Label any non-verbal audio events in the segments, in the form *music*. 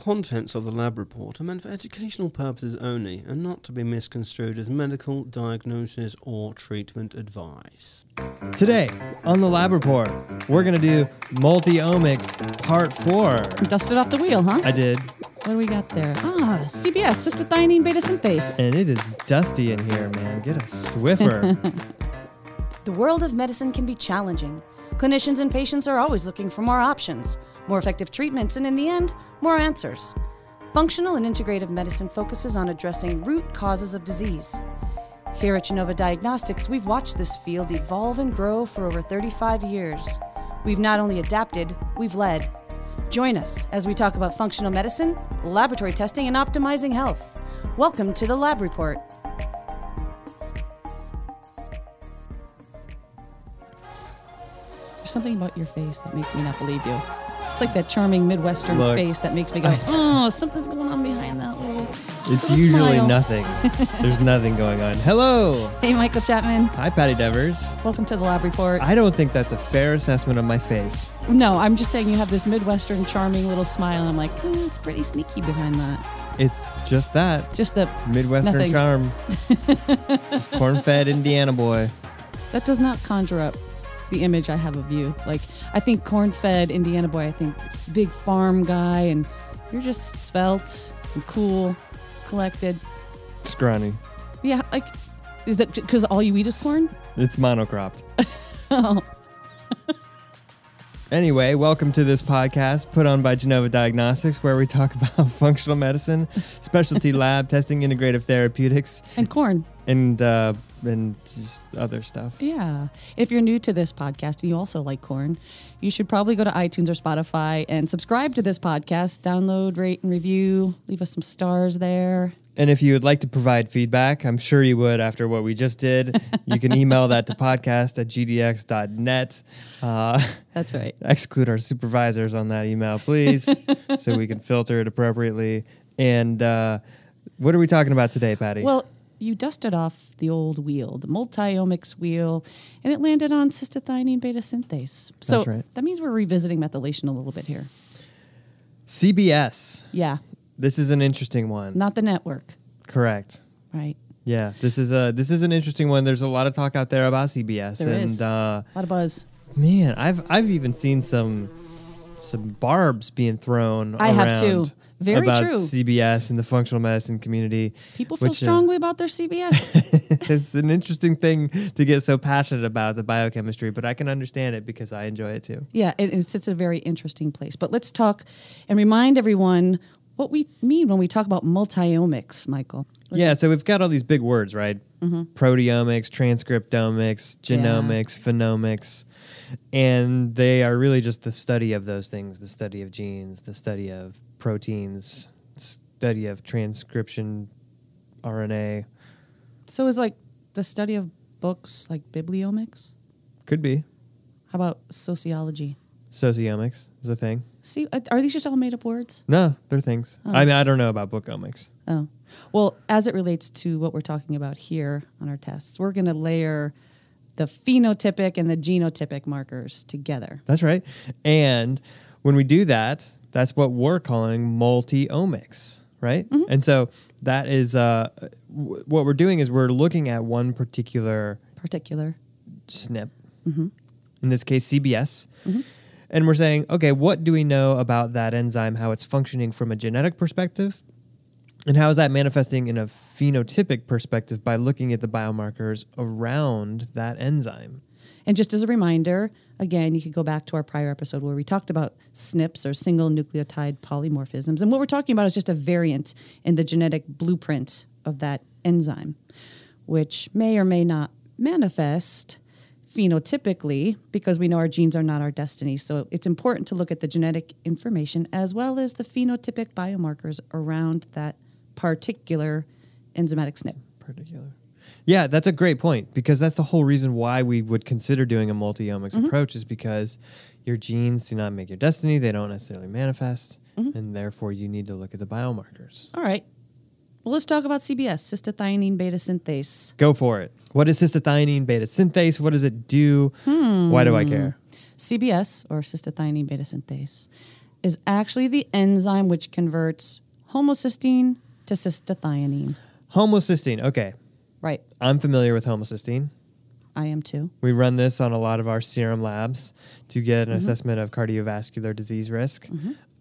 contents of the lab report are meant for educational purposes only and not to be misconstrued as medical diagnosis or treatment advice. Today on the lab report, we're gonna do multi-omics part four. Dusted off the wheel, huh? I did, what do we got there? Ah, CBS, cystathionine beta synthase. and it is dusty in here, man. Get a Swiffer. *laughs* The world of medicine can be challenging. Clinicians and patients are always looking for more options, more effective treatments, and in the end, more answers. Functional and integrative medicine focuses on addressing root causes of disease. Here at Genova Diagnostics, we've watched this field evolve and grow for over 35 years. We've not only adapted, we've led. Join us as we talk about functional medicine, laboratory testing, and optimizing health. Welcome to the Lab Report. There's something about your face that makes me not believe you. It's like that charming Midwestern Look, face that makes me go, *laughs* oh, something's going on behind that little. it's little usually smile." nothing. *laughs* There's nothing going on. Hello. Hey, Michael Chapman. Hi, Patty Devers. Welcome to the Lab Report. I don't think that's a fair assessment of my face. no, I'm just saying you have this Midwestern charming little smile. And I'm like, oh, it's pretty sneaky behind that. It's just that Just the Midwestern Nothing. charm. *laughs* just corn-fed Indiana boy. that does not conjure up the image I have of you. Like I think corn-fed Indiana boy. I think big farm guy, and you're just svelte and cool, collected. Scrawny. Yeah, like is that because all you eat is corn? It's monocropped. Oh, *laughs* *laughs* Anyway, welcome to this podcast put on by Genova Diagnostics, where we talk *laughs* about functional medicine, specialty lab testing, integrative therapeutics, and corn. and uh, and just other stuff. Yeah. If you're new to this podcast and you also like corn, you should probably go to iTunes or Spotify and subscribe to this podcast. Download, rate, and review. Leave us some stars there. And if you would like to provide feedback, I'm sure you would after what we just did. you can email that to podcast at gdx.net. Uh, That's right. exclude our supervisors on that email, please, *laughs* so we can filter it appropriately. And uh, what are we talking about today, Patty? Well, you dusted off the old wheel, the multiomics wheel, and it landed on cystathionine beta synthase. So That's right. that means we're revisiting methylation a little bit here. CBS. Yeah. This is an interesting one. Not the network, Correct. right? Yeah, this is a this is an interesting one. There's a lot of talk out there about CBS, There and is. Uh, A lot of buzz. man, I've I've even seen some some barbs being thrown. I have too. Very about true. CBS and the functional medicine community. People feel which, uh, strongly about their CBS. *laughs* it's an interesting thing to get so passionate about the biochemistry, but I can understand it because I enjoy it too. Yeah, it, it's, it's a very interesting place. But let's talk and remind everyone what we mean when we talk about multiomics, Michael. Yeah, so we've got all these big words, right? Proteomics, transcriptomics, genomics, phenomics. And they are really just the study of those things the study of genes, the study of proteins, study of transcription, RNA. So is like the study of books like bibliomics? Could be. How about sociology? Sociomics is a thing. See, are these just all made up words? No, they're things. Oh. I mean, I don't know about bookomics. Oh, well, as it relates to what we're talking about here on our tests, we're going to layer the phenotypic and the genotypic markers together. That's right. And when we do that, that's what we're calling multi-omics, right? Mm-hmm. And so that is uh, w- what we're doing is we're looking at one particular Particular. SNP, mm-hmm. in this case CBS, mm-hmm. and we're saying, okay, what do we know about that enzyme, how it's functioning from a genetic perspective, and how is that manifesting in a phenotypic perspective by looking at the biomarkers around that enzyme? And just as a reminder, again, you could go back to our prior episode where we talked about SNPs or single nucleotide polymorphisms. And what we're talking about is just a variant in the genetic blueprint of that enzyme, which may or may not manifest phenotypically because we know our genes are not our destiny. So it's important to look at the genetic information as well as the phenotypic biomarkers around that particular enzymatic SNP. particular. Yeah, that's a great point because that's the whole reason why we would consider doing a multi-omics mm-hmm. approach is because your genes do not make your destiny; they don't necessarily manifest, mm-hmm. and therefore you need to look at the biomarkers. All right. Well, let's talk about CBS, cystathionine beta synthase. Go for it. What is cystathionine beta synthase? What does it do? Hmm. Why do I care? CBS, or cystathionine beta synthase, is actually the enzyme which converts homocysteine to cystathionine. Homocysteine. Okay. Right. I'm familiar with homocysteine. I am too. We run this on a lot of our serum labs to get Mm-hmm. an assessment of cardiovascular disease risk.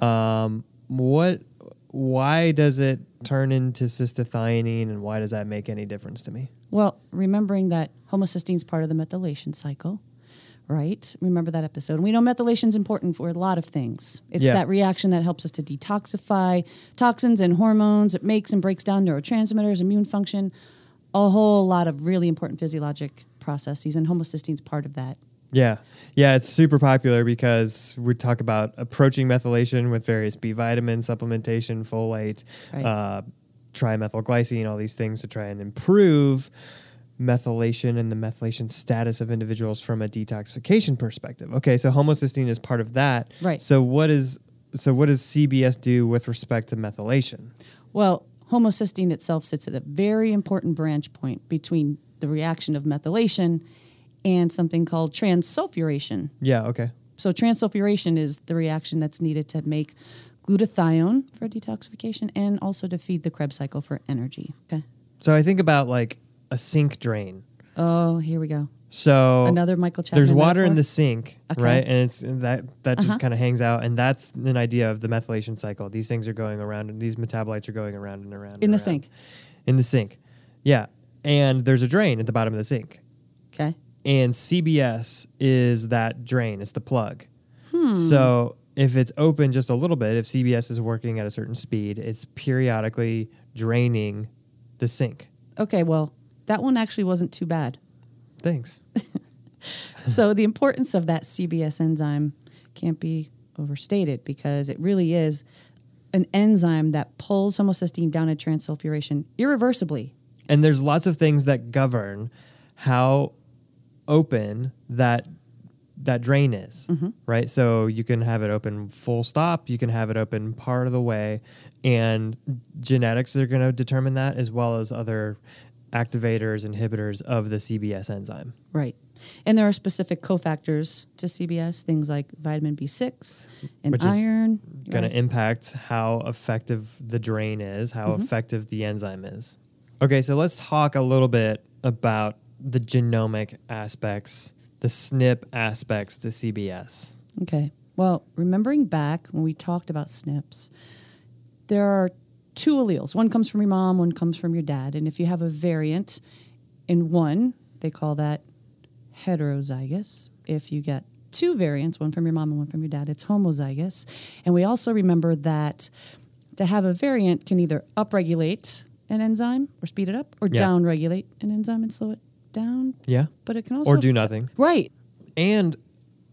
Um, what? Why does it turn into cystathionine, and why does that make any difference to me? Well, remembering that homocysteine is part of the methylation cycle, right? Remember that episode. And we know methylation is important for a lot of things. It's Yeah. that reaction that helps us to detoxify toxins and hormones. It makes and breaks down neurotransmitters, immune function, a whole lot of really important physiologic processes. And homocysteine is part of that. Yeah, yeah, it's super popular because we talk about approaching methylation with various B vitamin supplementation, folate, Right. uh, trimethylglycine, all these things to try and improve methylation and the methylation status of individuals from a detoxification perspective. Okay, so homocysteine is part of that. Right. So what is so what does CBS do with respect to methylation? Well, homocysteine itself sits at a very important branch point between the reaction of methylation and something called transsulfuration. Yeah. Okay. So transsulfuration is the reaction that's needed to make glutathione for detoxification and also to feed the Krebs cycle for energy. Okay. So I think about like a sink drain. Oh, here we go. So Another Michael Chapman. there's water in the sink, Okay. right? And it's that that just Uh-huh. kind of hangs out, and that's an idea of the methylation cycle. These things are going around, and these metabolites are going around and around and in the around. sink. In the sink, yeah. And there's a drain at the bottom of the sink, Okay. and CBS is that drain. It's the plug. Hmm. So if it's open just a little bit, if CBS is working at a certain speed, it's periodically draining the sink. Okay. Well, that one actually wasn't too bad. Thanks. *laughs* so the importance of that CBS enzyme can't be overstated because it really is an enzyme that pulls homocysteine down at transsulfuration irreversibly. and there's lots of things that govern how open that that drain is mm-hmm. right so you can have it open full stop you can have it open part of the way and genetics are going to determine that as well as other activators inhibitors of the cbs enzyme Right. And there are specific cofactors to CBS, things like vitamin B6 and Which is iron. going right? to impact how effective the drain is how Mm-hmm. effective the enzyme is okay so let's talk a little bit about the genomic aspects the snp aspects to cbs Okay. Well, remembering back when we talked about SNPs, there are two alleles. One comes from your mom, one comes from your dad. And if you have a variant in one, they call that heterozygous. If you get two variants, one from your mom and one from your dad, it's homozygous. And we also remember that to have a variant can either upregulate an enzyme or speed it up or Yeah. downregulate an enzyme and slow it down. yeah But it can also or do nothing Right. and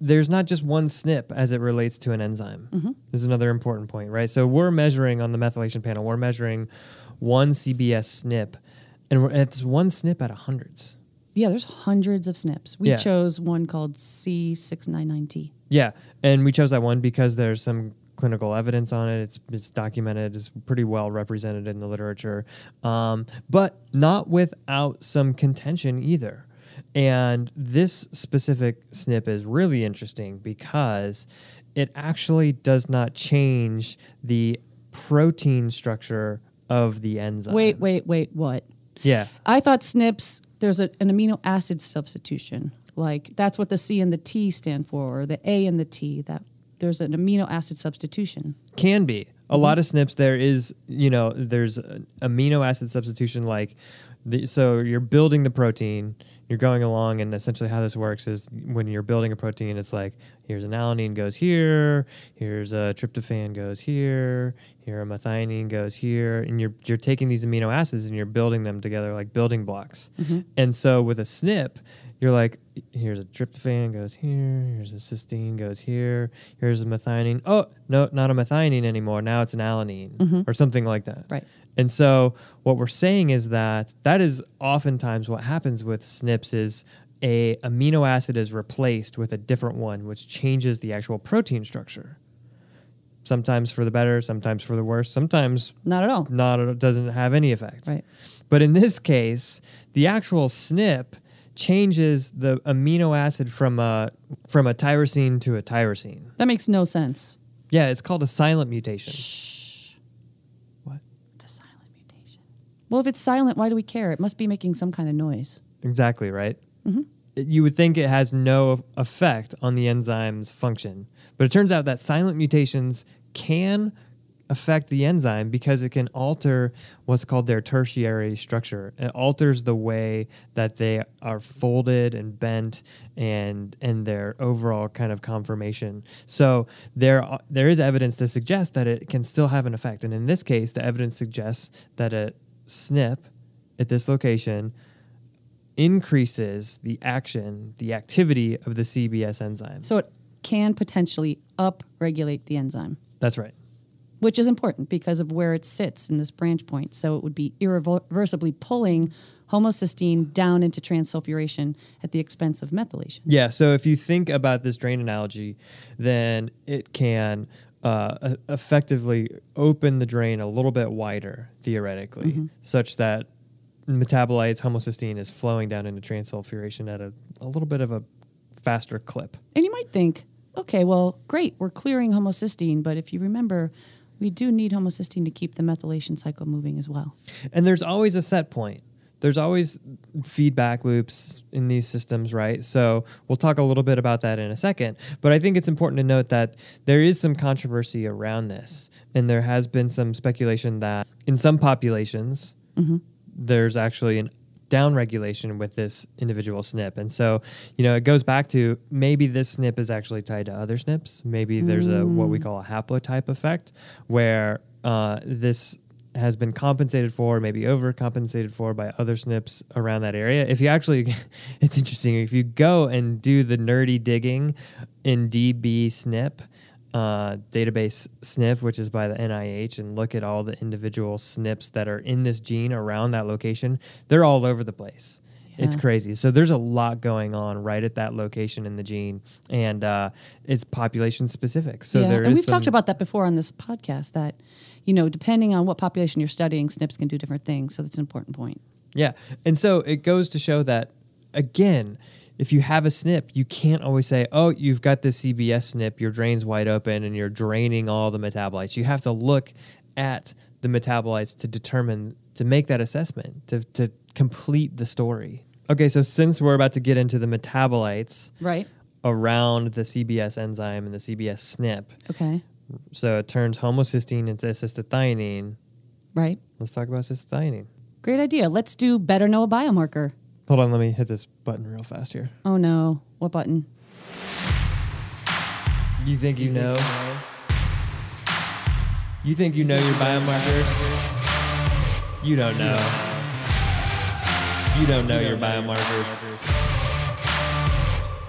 there's not just one SNP as it relates to an enzyme. Mm-hmm. This is another important point, right? So we're measuring on the methylation panel, we're measuring one CBS SNP, and it's one SNP out of hundreds. Yeah, there's hundreds of SNPs. We Yeah. chose one called C699T. Yeah, and we chose that one because there's some clinical evidence on it. It's it's documented. It's pretty well represented in the literature, um, but not without some contention either. And this specific SNP is really interesting because it actually does not change the protein structure of the enzyme. Wait, wait, wait, what? Yeah. I thought SNPs, there's a, an amino acid substitution. Like that's what the C and the T stand for, or the A and the T. That there's an amino acid substitution. Can be. A lot mm-hmm. of SNPs, there is, you know, there's an amino acid substitution. Like, the, so you're building the protein, you're going along, and essentially how this works is when you're building a protein, it's like here's an alanine goes here, here's a tryptophan goes here, here a methionine goes here, and you're you're taking these amino acids and you're building them together like building blocks. Mm-hmm. And so with a SNP, you're like, here's a tryptophan goes here, here's a cysteine goes here, here's a methionine. Oh, no, not a methionine anymore. Now it's an alanine mm-hmm. or something like that. Right. And so what we're saying is that that is oftentimes what happens with SNPs is a amino acid is replaced with a different one, which changes the actual protein structure. Sometimes for the better, sometimes for the worse, sometimes Not at all. not doesn't have any effect. Right. But in this case, the actual SNP changes the amino acid from a from a tyrosine to a tyrosine. That makes no sense. Yeah, it's called a silent mutation. What? It's a silent mutation. Well, if it's silent, why do we care? It must be making some kind of noise. Exactly, right? Mm-hmm. It- You would think it has no effect on the enzyme's function. But it turns out that silent mutations can affect the enzyme because it can alter what's called their tertiary structure. It alters the way that they are folded and bent and and their overall kind of conformation. So there uh, there is evidence to suggest that it can still have an effect. And in this case, the evidence suggests that a SNP at this location increases the action, the activity of the CBS enzyme. So it can potentially upregulate the enzyme, That's right. which is important because of where it sits in this branch point. So it would be irreversibly pulling homocysteine down into transsulfuration at the expense of methylation. Yeah. So if you think about this drain analogy, then it can uh, effectively open the drain a little bit wider, theoretically, such that metabolites, homocysteine, is flowing down into transsulfuration at a, a little bit of a faster clip. And you might think, okay, well, great, we're clearing homocysteine, but if you remember, we do need homocysteine to keep the methylation cycle moving as well. And there's always a set point. There's always feedback loops in these systems, right? So we'll talk a little bit about that in a second. But I think it's important to note that there is some controversy around this. And there has been some speculation that in some populations, there's actually an downregulation with this individual SNP. And so, you know, it goes back to maybe this SNP is actually tied to other SNPs. Maybe there's a what we call a haplotype effect where uh, this has been compensated for, maybe overcompensated for by other SNPs around that area. If you actually, *laughs* it's interesting, if you go and do the nerdy digging in DB SNP, uh, database SNP, which is by the NIH, and look at all the individual SNPs that are in this gene around that location, they're all over the place. It's crazy. So there's a lot going on right at that location in the gene, and uh, it's population specific. So yeah, there and is we've talked about that before on this podcast that, you know, depending on what population you're studying, SNPs can do different things. So that's an important point. Yeah. And so it goes to show that, again, if you have a SNP, you can't always say, oh, you've got this CBS SNP, your drain's wide open and you're draining all the metabolites. You have to look at the metabolites to determine, to make that assessment, to, to complete the story. Okay, so since we're about to get into the metabolites Right. around the CBS enzyme and the CBS SNP, Okay. so it turns homocysteine into cystathionine. Right. Let's talk about cystathionine. Great idea. Let's do better know a biomarker. Hold on, let me hit this button real fast here. Oh no. What button? You think you know? You think you know your biomarkers? You don't know. You don't know your biomarkers.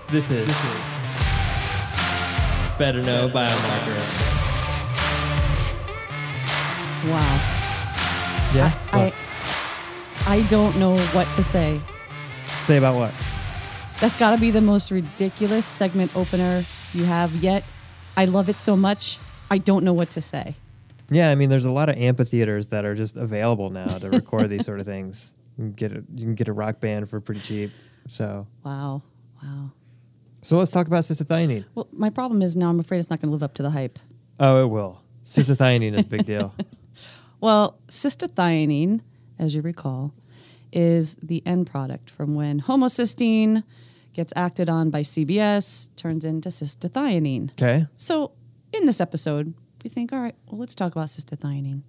This is this is Better Know Biomarker. Wow. Yeah? I I don't know what to say. Say about what? That's got to be the most ridiculous segment opener you have yet. I love it so much. I don't know what to say. Yeah, I mean, there's a lot of amphitheaters that are just available now to record these *laughs* sort of things. You can get a, you can get a rock band for pretty cheap. So, Wow. Wow. so let's talk about cystathionine. Well, my problem is now I'm afraid it's not going to live up to the hype. Oh, it will. Cystathionine is a big deal. *laughs* Well, cystathionine, as you recall, is the end product from when homocysteine gets acted on by CBS, turns into cystathionine. Okay. So, in this episode, we think, all right, well, let's talk about cystathionine.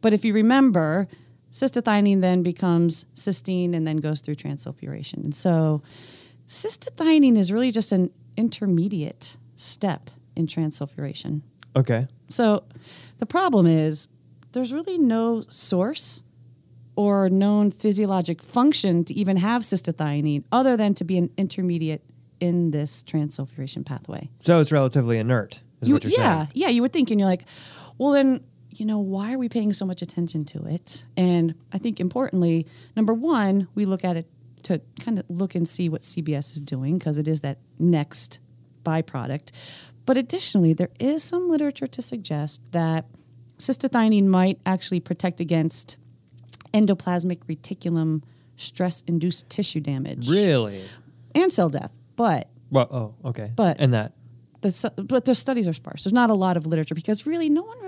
But if you remember, cystathionine then becomes cysteine and then goes through transsulfuration. And so, cystathionine is really just an intermediate step in transsulfuration. Okay. So, the problem is there's really no source or known physiologic function to even have cystathionine other than to be an intermediate in this transsulfuration pathway So it's relatively inert, is you, what you're yeah, saying. yeah, you would think, and you're like, well, then, you know, why are we paying so much attention to it? And I think importantly, number one, we look at it to kind of look and see what CBS is doing because it is that next byproduct. But additionally, there is some literature to suggest that cystathionine might actually protect against endoplasmic reticulum stress induced tissue damage Really? and cell death. But Well, oh, okay. But- and that the, but the studies are sparse. There's not a lot of literature because really no one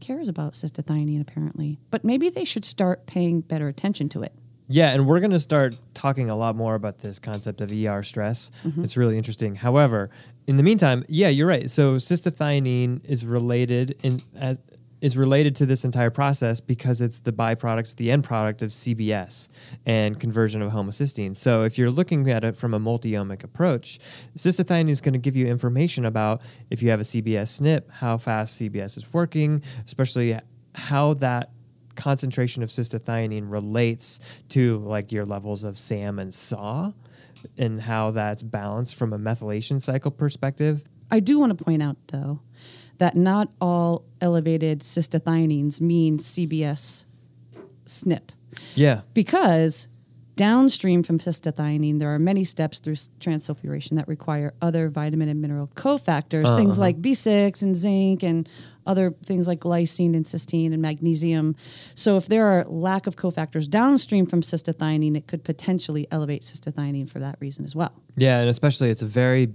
cares about cystathionine apparently. But maybe they should start paying better attention to it. Yeah, and we're going to start talking a lot more about this concept of ER stress. It's really interesting. However, in the meantime, yeah, you're right. So cystathionine is related in as is related to this entire process because it's the byproducts, the end product of CBS and conversion of homocysteine. So if you're looking at it from a multi-omic approach, cystathionine is going to give you information about if you have a CBS SNP, how fast CBS is working, especially how that concentration of cystathionine relates to like your levels of SAM and SAH and how that's balanced from a methylation cycle perspective. I do want to point out, though, that not all elevated cystathionines mean CBS SNP Yeah. because downstream from cystathionine, there are many steps through transsulfuration that require other vitamin and mineral cofactors, things uh-huh. like B6 and zinc and other things like glycine and cysteine and magnesium. So if there are lack of cofactors downstream from cystathionine, it could potentially elevate cystathionine for that reason as well. Yeah, and especially it's a very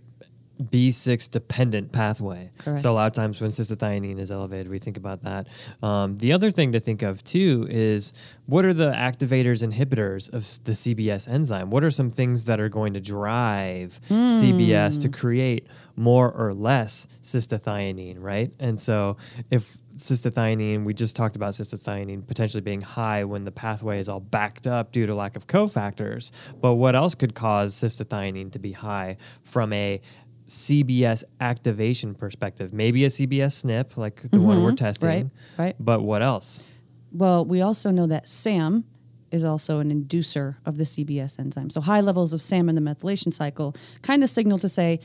B6 dependent pathway. Correct. So a lot of times when cystathionine is elevated, we think about that. Um, the other thing to think of too is what are the activators, inhibitors of the CBS enzyme? What are some things that are going to drive CBS to create more or less cystathionine, right? And so if cystathionine, we just talked about cystathionine potentially being high when the pathway is all backed up due to lack of cofactors. But what else could cause cystathionine to be high from a CBS activation perspective? Maybe a CBS SNP, like the one we're mm-hmm. testing. right, right. But what else? Well, we also know that SAM is also an inducer of the CBS enzyme. So high levels of SAM in the methylation cycle kind of signal to say,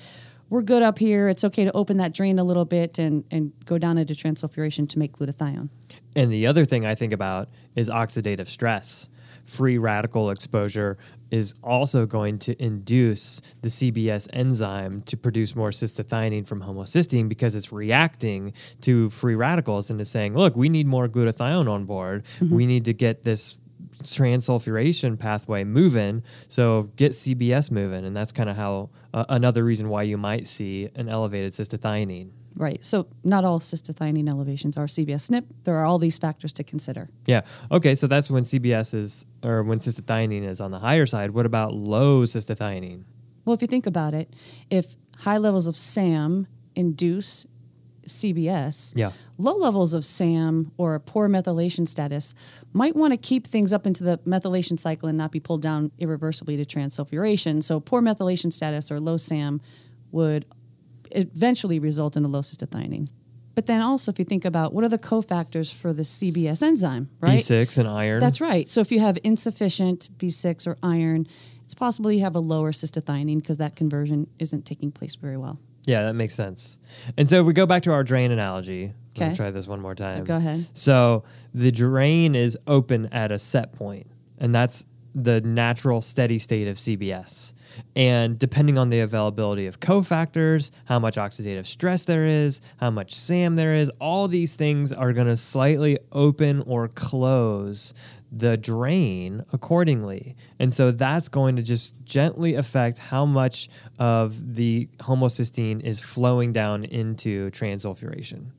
we're good up here. It's okay to open that drain a little bit and, and go down into transsulfuration to make glutathione. And the other thing I think about is oxidative stress. Free radical exposure is also going to induce the CBS enzyme to produce more cystathionine from homocysteine because it's reacting to free radicals and is saying, look, we need more glutathione on board. We need to get this transsulfuration pathway moving. So get CBS moving. And that's kind of how uh, another reason why you might see an elevated cystathionine. Right. So not all cystathionine elevations are CBS SNP. There are all these factors to consider. Yeah. Okay. So that's when CBS is, or when cystathionine is on the higher side. What about low cystathionine? Well, if you think about it, if high levels of SAM induce CBS, Yeah. low levels of SAM or a poor methylation status might want to keep things up into the methylation cycle and not be pulled down irreversibly to transsulfuration. So, poor methylation status or low SAM would eventually result in a low cystathionine. But then also, if you think about what are the cofactors for the CBS enzyme, right? B6 and iron. That's right. So if you have insufficient B6 or iron, it's possible you have a lower cystathionine because that conversion isn't taking place very well. Yeah, that makes sense. And so if we go back to our drain analogy. Let me Okay. try this one more time. Go ahead. So the drain is open at a set point, and that's the natural steady state of CBS. And depending on the availability of cofactors, how much oxidative stress there is, how much SAM there is, all these things are going to slightly open or close the drain accordingly. And so that's going to just gently affect how much of the homocysteine is flowing down into transsulfuration.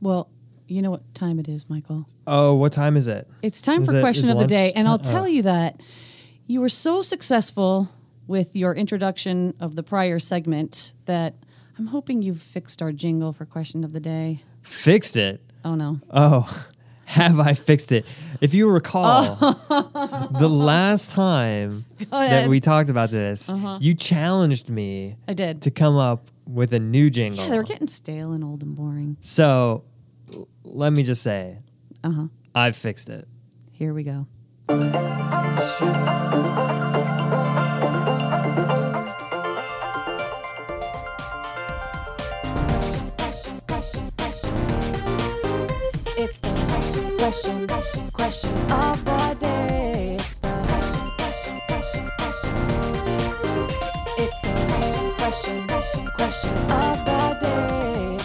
Well, you know what time it is, Michael. Oh, what time is it? It's time Is for it- question of the day. And I'll tell oh. you that you were so successful with your introduction of the prior segment that I'm hoping you've fixed our jingle for question of the day. Fixed it. Oh, no. Oh, *laughs* have I fixed it? If you recall, *laughs* the last time *laughs* that we talked about this, you challenged me I did. to come up with a new jingle. yeah, they're getting stale and old and boring. so l- let me just say, Uh huh. I've fixed it. Here we go. Question, question, question of the day. It's the question, question, question. It's the question, question, question of the day.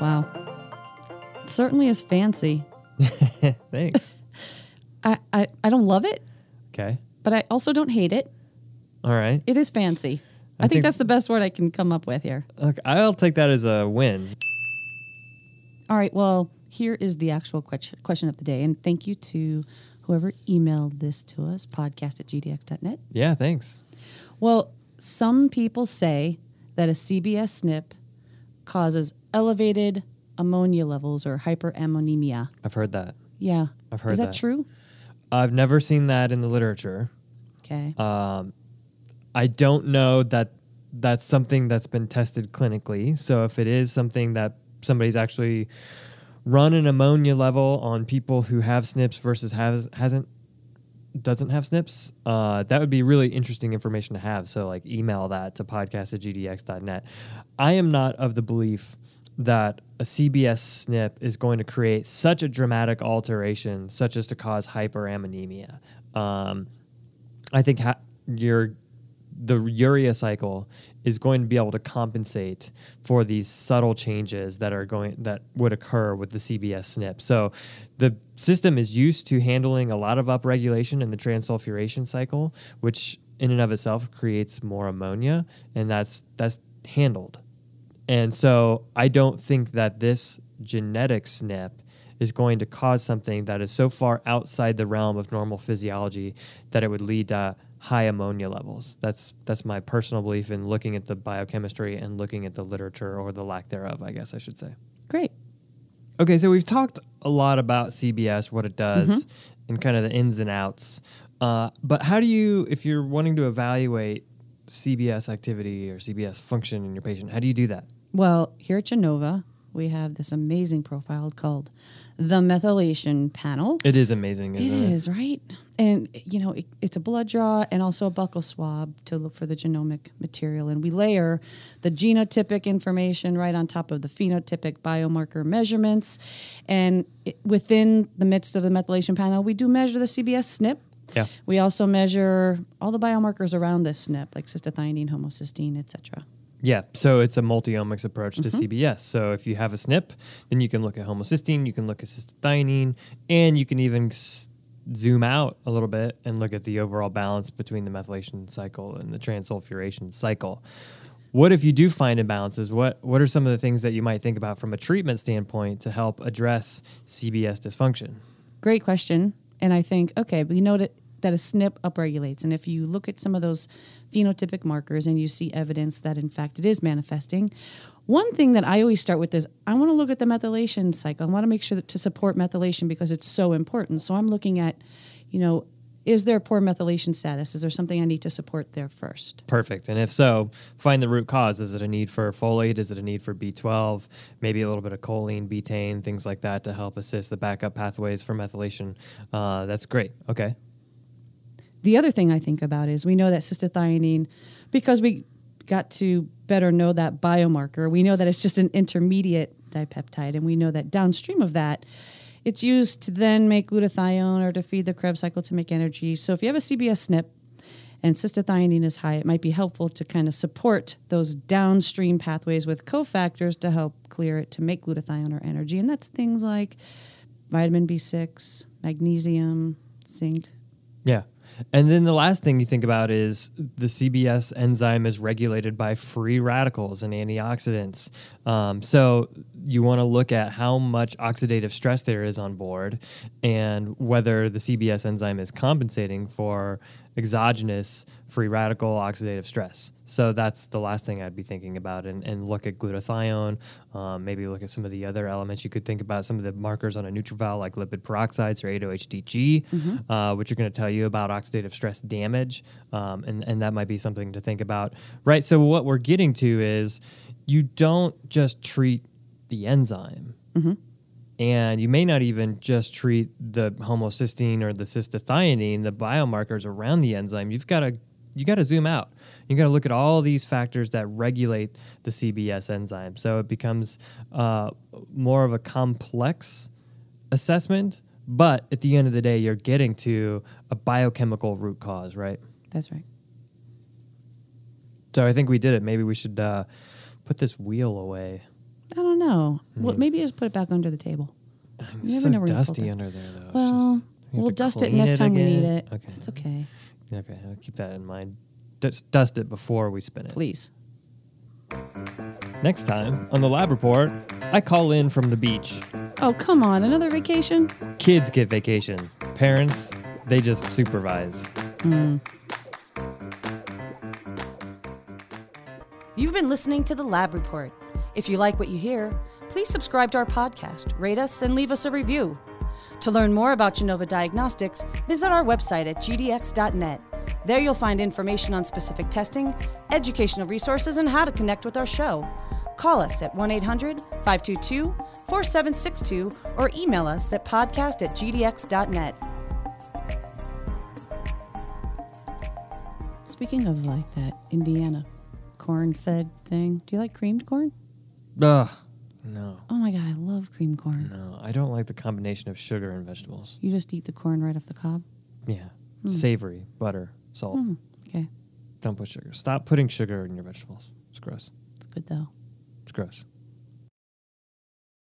Wow. Certainly is fancy. *laughs* Thanks. *laughs* I, I, I don't love it, okay. but I also don't hate it. All right. It is fancy. I, I think, think- that's the best word I can come up with here. Look, I'll take that as a win. All right. Well, here is the actual question question of the day, and thank you to whoever emailed this to us, podcast at gdx.net. Yeah, thanks. Well, some people say that a CBS SNP causes elevated ammonia levels or hyperammonemia. I've heard that. Yeah. I've heard Is that, that. true? I've never seen that in the literature. Okay. Um, I don't know that that's something that's been tested clinically. So if it is something that somebody's actually run an ammonia level on people who have SNPs versus has hasn't doesn't have SNPs, uh, that would be really interesting information to have. So like email that to podcast at gdx.net. I am not of the belief that a CBS SNP is going to create such a dramatic alteration, such as to cause hyperammonemia. Um, I think ha- your the urea cycle is going to be able to compensate for these subtle changes that are going that would occur with the CBS SNP. So the system is used to handling a lot of upregulation in the transsulfuration cycle, which in and of itself creates more ammonia, and that's that's handled. And so I don't think that this genetic SNP is going to cause something that is so far outside the realm of normal physiology that it would lead to high ammonia levels. That's that's my personal belief in looking at the biochemistry and looking at the literature or the lack thereof, I guess I should say. Great. Okay, so we've talked a lot about CBS, what it does, and kind of the ins and outs. Uh, but how do you, if you're wanting to evaluate CBS activity or CBS function in your patient, how do you do that? Well, here at Genova, we have this amazing profile called the methylation panel. It is amazing, It isn't it? is, right? And, you know, it, it's a blood draw and also a buccal swab to look for the genomic material. And we layer the genotypic information right on top of the phenotypic biomarker measurements. And it, within the midst of the methylation panel, we do measure the CBS SNP. Yeah. We also measure all the biomarkers around this SNP, like cystathionine, homocysteine, et cetera. Yeah, so it's a multi-omics approach to mm-hmm. CBS. So if you have a SNP, then you can look at homocysteine, you can look at cystathionine, and you can even zoom out a little bit and look at the overall balance between the methylation cycle and the transsulfuration cycle. What if you do find imbalances? What what are some of the things that you might think about from a treatment standpoint to help address CBS dysfunction? Great question. And I think, okay, we know that, that a SNP upregulates. And if you look at some of those phenotypic markers and you see evidence that, in fact, it is manifesting, one thing that I always start with is I want to look at the methylation cycle. I want to make sure that to support methylation because it's so important. So I'm looking at, you know, is there poor methylation status? Is there something I need to support there first? Perfect. And if so, find the root cause. Is it a need for folate? Is it a need for B12? Maybe a little bit of choline, betaine, things like that to help assist the backup pathways for methylation. Uh, that's great. Okay. The other thing I think about is we know that cystathionine, because we got to better know that biomarker, we know that it's just an intermediate dipeptide, and we know that downstream of that, it's used to then make glutathione or to feed the Krebs cycle to make energy. So if you have a CBS SNP and cystathionine is high, it might be helpful to kind of support those downstream pathways with cofactors to help clear it to make glutathione or energy. And that's things like vitamin B6, magnesium, zinc, Yeah. And then the last thing you think about is the CBS enzyme is regulated by free radicals and antioxidants. Um, so you want to look at how much oxidative stress there is on board and whether the CBS enzyme is compensating for exogenous free radical oxidative stress. So that's the last thing I'd be thinking about and, and look at glutathione, um, maybe look at some of the other elements. You could think about some of the markers on a NutrEval, like lipid peroxides or 8-OHDG, uh, which are going to tell you about oxidative stress damage. Um, and, and that might be something to think about. Right. So what we're getting to is you don't just treat the enzyme and you may not even just treat the homocysteine or the cystathionine, the biomarkers around the enzyme. You've got to you got to zoom out. You got to look at all these factors that regulate the CBS enzyme. So it becomes uh, more of a complex assessment. But at the end of the day, you're getting to a biochemical root cause, right? That's right. So I think we did it. Maybe we should uh, put this wheel away. I don't know. Well, maybe just put it back under the table. It's so know where you dusty under there, though. Well, just- we we'll dust it next time we need it. Okay. It's okay. Okay, I'll keep that in mind. dust, dust it before we spin it. Please. Next time on the lab report, I call in from the beach. Oh, come on. Another vacation? Kids get vacation. Parents, they just supervise. Hmm. You've been listening to the Lab Report. If you like what you hear, please subscribe to our podcast, rate us, and leave us a review. To learn more about Genova Diagnostics, visit our website at gdx.net. There you'll find information on specific testing, educational resources, and how to connect with our show. Call us at 1 800 522 4762 or email us at podcast at gdx.net. Speaking of like that Indiana corn fed thing, do you like creamed corn? Ugh, no, Oh my God, I love cream corn. no. I don't like the combination of sugar and vegetables. You just eat the corn right off the cob? Yeah. Savory, butter, salt. Hmm. Okay. Don't put sugar. Stop putting sugar in your vegetables. It's gross. It's good though. It's gross.